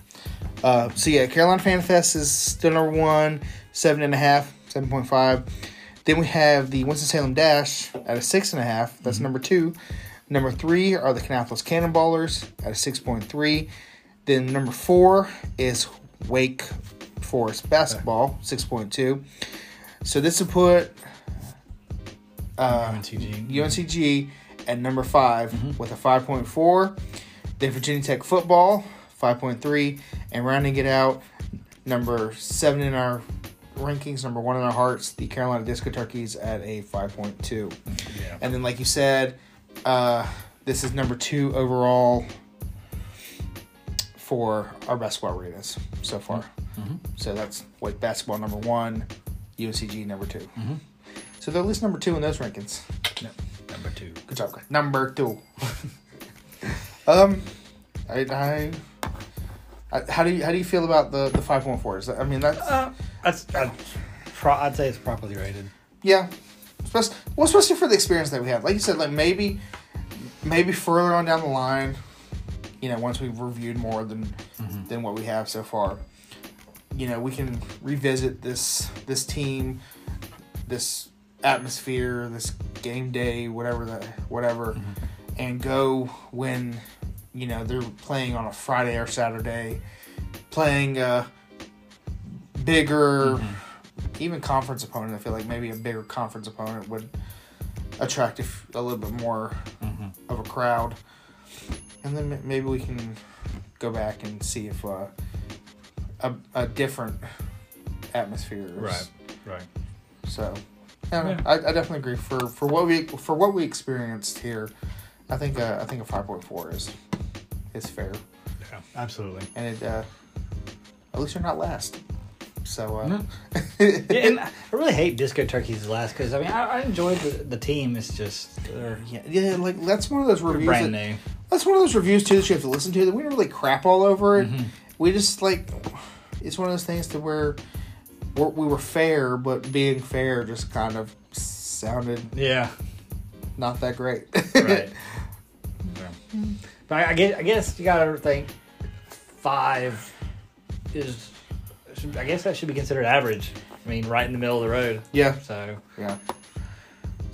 Uh, so yeah, Carolina Fan Fest is still number one, seven and a half, seven point five. Then we have the Winston Salem Dash at a six and a half. That's Mm-hmm. number two. Number three are the Kannapolis Cannonballers at a six point three. Then number four is Wake Forest Basketball, six point two. So this would put uh, UNCG. UNCG at number 5 with a 5.4. Then Virginia Tech football, 5.3. And rounding it out, number seven in our rankings, number one in our hearts, the Carolina Disco Turkeys at a 5.2. Yeah. And then, like you said, uh, this is number two overall for our basketball arenas so far. So that's like basketball number one, UNCG number 2 So they're at least number two in those rankings. No, number two. Good job, guys. Number two. um, I, I, I, how do you how do you feel about the the five point fours? I mean, that's Uh, that's I'd, pro- I'd say it's properly rated. yeah, especially well, especially for the experience that we have. Like you said, like maybe maybe further on down the line, you know, once we've reviewed more than than what we have so far, you know, we can revisit this this team, this atmosphere, this game day, whatever that whatever, mm-hmm. and go when you know they're playing on a Friday or Saturday, playing a bigger, mm-hmm. even conference opponent. I feel like maybe a bigger conference opponent would attract a, little bit more mm-hmm. of a crowd, and then maybe we can go back and see if uh, a a different atmosphere. Is, Right. So, I. Yeah. I, I definitely agree. For for what we for what we experienced here, I think uh, I think a five point four is is fair, Yeah, absolutely. and it uh, at least you're not last. So, uh, No. Yeah, and I really hate Disco Turkeys last because I mean I, I enjoyed the, the team. It's just they're, yeah, yeah, like that's one of those reviews. brand that- new. That's one of those reviews too that you have to listen to. That we don't really crap all over it. Mm-hmm. We just like it's one of those things to where we're, we were fair, but being fair just kind of sounded Yeah. not that great. Right. Yeah. But I, I guess I guess you gotta think five is I guess that should be considered average. I mean, right in the middle of the road. yeah, So yeah.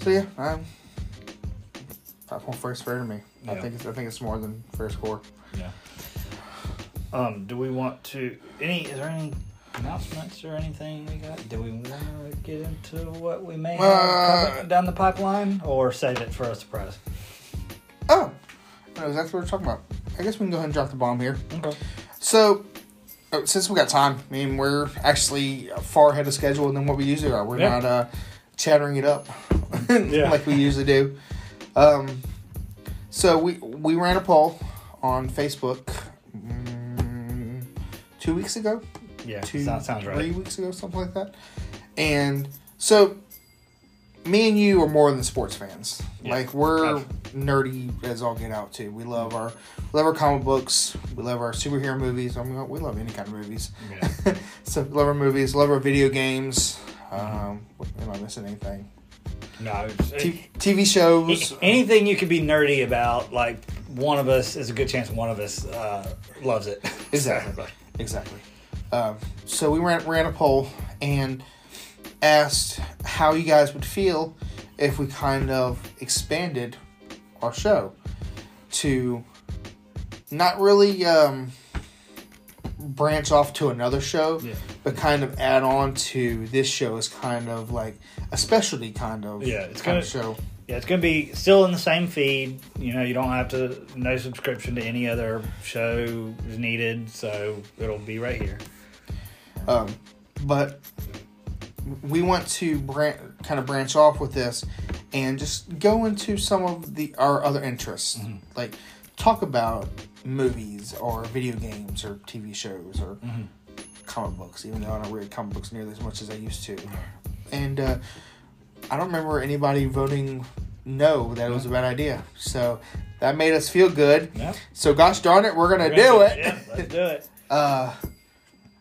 So yeah, um, five point four is fair to me. I think it's I think it's more than fair score. yeah. Um, do we want to any? Is there any announcements or anything we got? Do we want to get into what we may have Uh, down the pipeline, or save it for a surprise? Oh, no, that's what we're talking about. I guess we can go ahead and drop the bomb here. Okay. So, uh, since we got time, I mean, we're actually far ahead of schedule than what we usually are. We're Yeah. not uh, chattering it up Yeah. like we usually do. Um, so we we ran a poll on Facebook two weeks ago, Yeah. two sounds, three right. weeks ago, something like that. And so me and you are more than sports fans. Yeah. Like we're nerdy as all get out too. We love our we love our comic books. We love our superhero movies. I mean, we love any kind of movies. Yeah. so love our movies. Love our video games. Um, am I missing anything? No, T- TV shows. A- anything you could be nerdy about, like one of us is a good chance one of us uh, loves it. Exactly. Exactly. Um, so we ran, ran a poll and asked how you guys would feel if we kind of expanded our show to not really um, branch off to another show, Yeah. but kind of add on to this show as kind of like a specialty kind of Yeah, it's kind gonna- of show. Yeah, it's gonna be still in the same feed. You know, you don't have to no subscription to any other show is needed, so it'll be right here. Um, but we want to kind of branch off with this and just go into some of the our other interests, like talk about movies or video games or TV shows or comic books. Even though I don't read comic books nearly as much as I used to, and uh, I don't remember anybody voting no that it was a bad idea. So that made us feel good. Yeah, So gosh darn it, we're gonna We're do gonna it. Yeah, let's do it. Uh,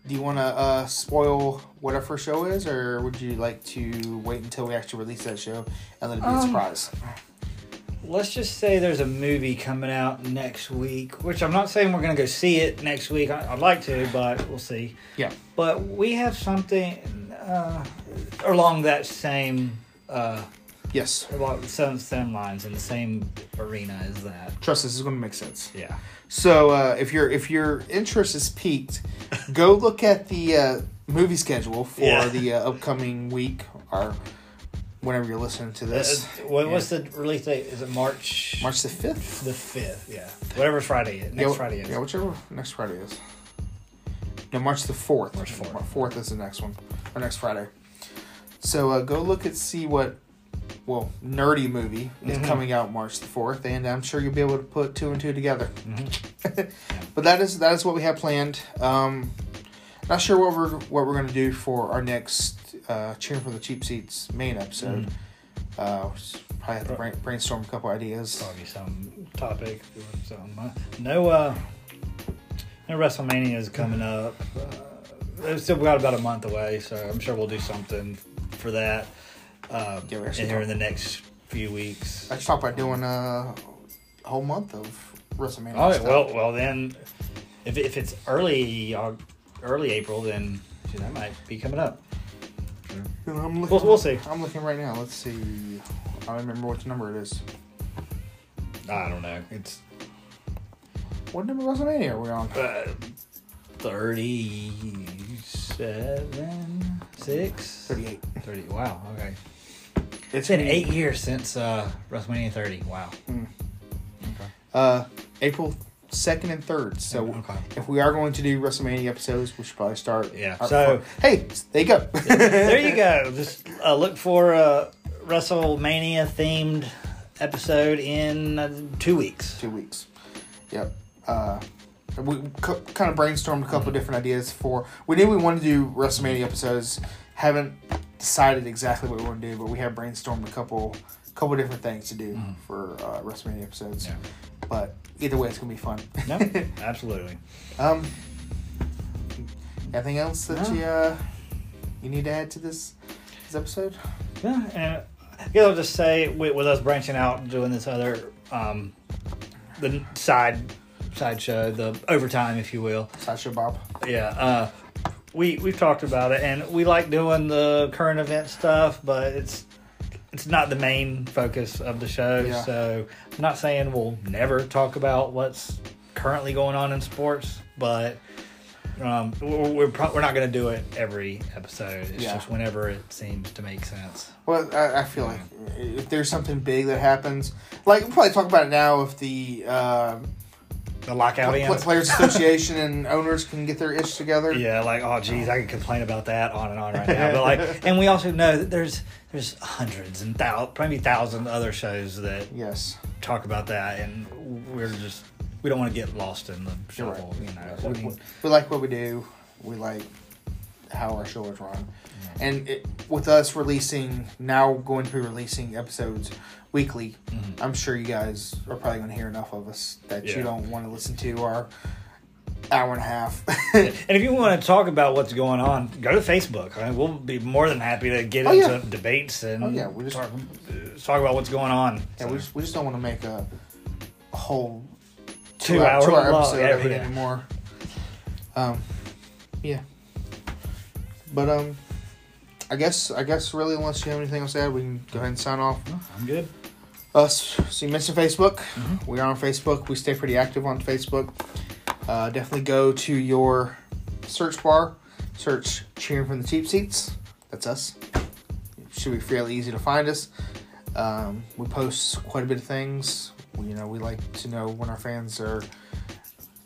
do you want to uh, spoil what our first show is, or would you like to wait until we actually release that show and let it be a Um, surprise? Let's just say there's a movie coming out next week, which I'm not saying we're gonna go see it next week. I, I'd like to, but we'll see. Yeah. But we have something uh, along that same uh, Yes. about the same, lines in the same arena as that. Trust this is going to make sense. Yeah. So uh, if your if your interest is piqued, go look at the uh, movie schedule for Yeah. the uh, upcoming week or whenever you're listening to Uh, this. what, what's the release date? Is it March? March the fifth. the fifth. Yeah. Whatever Friday is. Next yeah, Friday is. Yeah, whichever next Friday is. No, March the fourth. March 4th. Fourth is the next one, or next Friday. So uh, go look and see what, well, nerdy movie is Mhm. coming out March the fourth, and I'm sure you'll be able to put two and two together. Mhm. but that is that is what we have planned. Um, not sure what we're what we're gonna do for our next uh, cheering for the cheap seats main episode. Mhm. Uh, probably have to brain, brainstorm a couple ideas. Probably some topic or something. Uh, No, uh, no WrestleMania is coming up. Uh, it's still got about a month away, so I'm sure we'll do something for that. Uh, Yeah, we actually here in the next few weeks. I just talked about doing a whole month of WrestleMania. Oh stuff. well, well then, if, if it's early early April, then gee, that might be coming up. I'm looking, We'll, we'll see. I'm looking right now. Let's see. I don't remember which number it is. I don't know. It's What number of WrestleMania are we on? uh, thirty-seven, six, 38. 30. Wow. Okay. It's It's been gonna eight years since uh, WrestleMania 30. Wow. Mm. Okay. Uh, April 2nd and 3rd. So Okay. if we are going to do WrestleMania episodes, we should probably start. Yeah, our- so- hey, there you go. there you go. Just uh, look for a WrestleMania themed episode in uh, two weeks. Two weeks. Yep. Uh, we c- kind of brainstormed a couple different ideas for. We knew we wanted to do WrestleMania episodes. Haven't decided exactly what we want to do, but we have brainstormed a couple, couple different things to do for uh, WrestleMania episodes. Yeah. But either way, it's gonna be fun. No, absolutely. um. Anything else that No. you uh, you need to add to this this episode? Yeah, and I guess I'll just say with, with us branching out and doing this other um, the side side show, the overtime, if you will. Sideshow Bob. Yeah, uh, we we've talked about it, and we like doing the current event stuff, but it's it's not the main focus of the show. Yeah. So I'm not saying we'll never talk about what's currently going on in sports, but um, we're we're, pro- we're not going to do it every episode. It's Yeah. just whenever it seems to make sense. Well, I, I feel like if there's something big that happens, like we'll probably talk about it now if the uh, The lockout Pl- ends. Players Association and owners can get their ish together. Yeah, like oh geez, I can complain about that on and on right now. But like, and we also know that there's there's hundreds and thou probably thousand other shows that Yes. talk about that, and we're just we don't want to get lost in the shuffle, you know. We, I mean, we like what we do. We like how our show is run. And it, with us releasing now, going to be releasing episodes weekly, Mhm. I'm sure you guys are probably going to hear enough of us that Yeah. you don't want to listen to our hour and a half. And if you want to talk about what's going on, go to Facebook. I mean, we'll be more than happy to get Oh, into yeah. debates and Oh, yeah, we just- talk, talk about what's going on. Yeah, we just, we just don't want to make a, a whole Two hour, hour two hour episode yeah, of it yeah. anymore. Um, yeah. But um, I guess I guess really unless you have anything else to add, we can go ahead and sign off. I'm good. Us, so you mentioned Facebook. Mhm. We are on Facebook. We stay pretty active on Facebook. Uh, definitely go to your search bar, search "Cheering from the Cheap Seats." That's us. Should be fairly easy to find us. Um, we post quite a bit of things. We, you know, we like to know when our fans are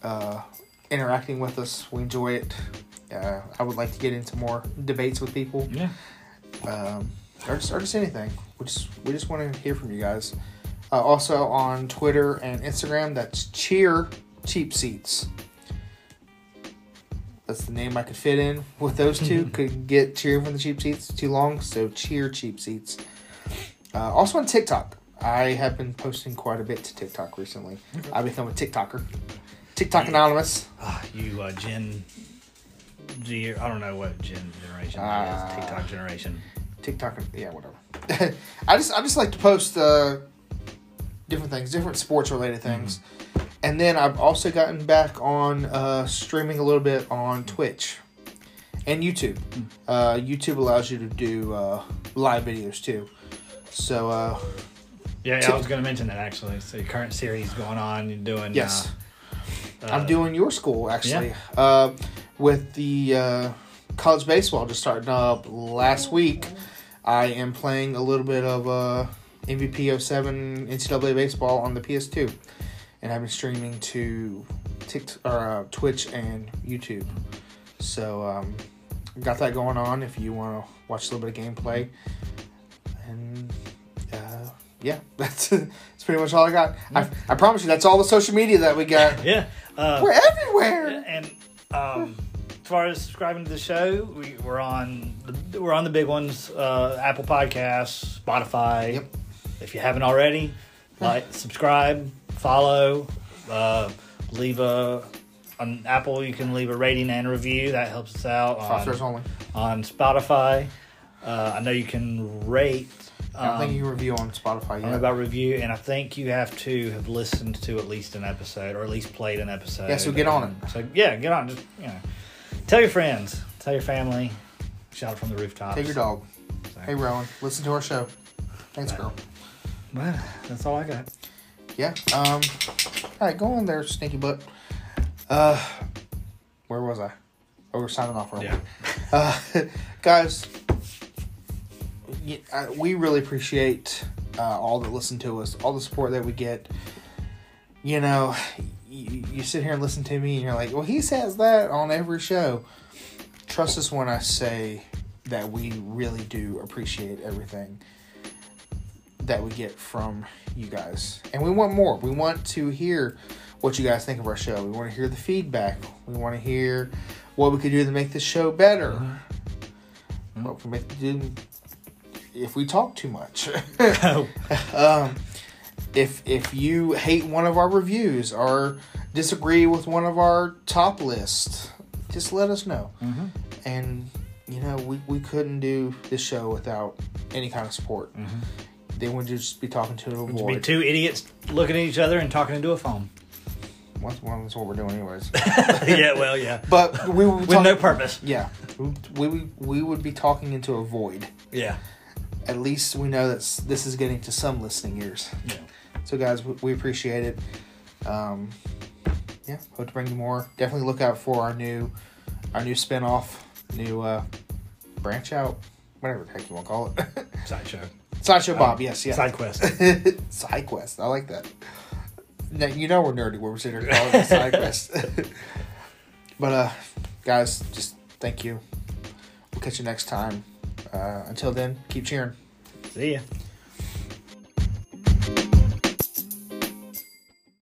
uh, interacting with us. We enjoy it. Uh, I would like to get into more debates with people Yeah. um, or just or just anything. We just we just want to hear from you guys. Uh, also on Twitter and Instagram, that's Cheer Cheap Seats. That's the name I could fit in with those two. could get cheering from the cheap seats too long, so cheer cheap seats. Uh, also on TikTok, I have been posting quite a bit to TikTok recently. I become a TikToker, TikTok anonymous. Ah, you uh, Gen I don't know what Gen generation Ah. is. TikTok generation. TikTok, yeah, whatever. I just I just like to post uh, different things, different sports related things, and then I've also gotten back on uh, streaming a little bit on Twitch and YouTube. Uh, YouTube allows you to do uh, live videos too. So uh, Yeah, yeah I was going to mention that actually. So your current series going on. You're doing. yes, Uh, I'm uh, doing your school actually uh, with the uh, college baseball just starting up last week. I am playing a little bit of uh, MVP 07 NCAA baseball on the PS2, and I've been streaming to Tikt or uh, Twitch and YouTube. So um, got that going on. If you want to watch a little bit of gameplay, and uh, yeah, that's that's pretty much all I got. I, I promise you, that's all the social media that we got. Yeah. Uh, We're everywhere. and um, far as subscribing to the show, we, we're on the, we're on the big ones: uh, Apple Podcasts, Spotify. Yep. If you haven't already, like, subscribe, follow, uh, leave a on Apple. You can leave a rating and review. That helps us out. Five On, stars only. on Spotify, uh, I know you can rate. I don't think um, you review on Spotify I don't know yet. about review, and I think you have to have listened to at least an episode, or at least played an episode. Yeah, so get on it. So yeah, get on. Just you know, tell your friends, tell your family, shout from the rooftops. Take your dog. So, Hey, Rowan, listen to our show. Thanks, girl. well, that's all I got. Yeah. Um. All right, go on there, sneaky butt. Uh, where was I? Oh, we're signing off early. Yeah. Uh, guys, we really appreciate uh, all that listen to us, all the support that we get. You know, you, you sit here and listen to me, and you're like, "Well, he says that on every show." Trust us when I say that we really do appreciate everything that we get from you guys, and we want more. We want to hear what you guys think of our show. We want to hear the feedback. We want to hear what we could do to make the show better. Mm-hmm. What we make do if we talk too much. Oh, um, if if you hate one of our reviews or disagree with one of our top lists, just let us know. Mhm. And you know we, we couldn't do this show without any kind of support. Mhm. They would just be talking to a It'd be two idiots looking at each other and talking into a phone. One that's what we're doing anyways. yeah, well, yeah, But we would with talk, no purpose. yeah we, we we would be talking into a void. Yeah, At least we know that this is getting to some listening ears. yeah. So, guys, we, we appreciate it. Um, yeah, hope to bring you more. Definitely look out for our new, our new spinoff, new uh, branch out, whatever the heck you want to call it. Sideshow, Sideshow Bob, yes, yes. side quest. Side quest, I like that. Now, you know we're nerdy we're sitting here calling it side quest. but uh, guys, just thank you. We'll catch you next time. Uh, until then, keep cheering. See ya.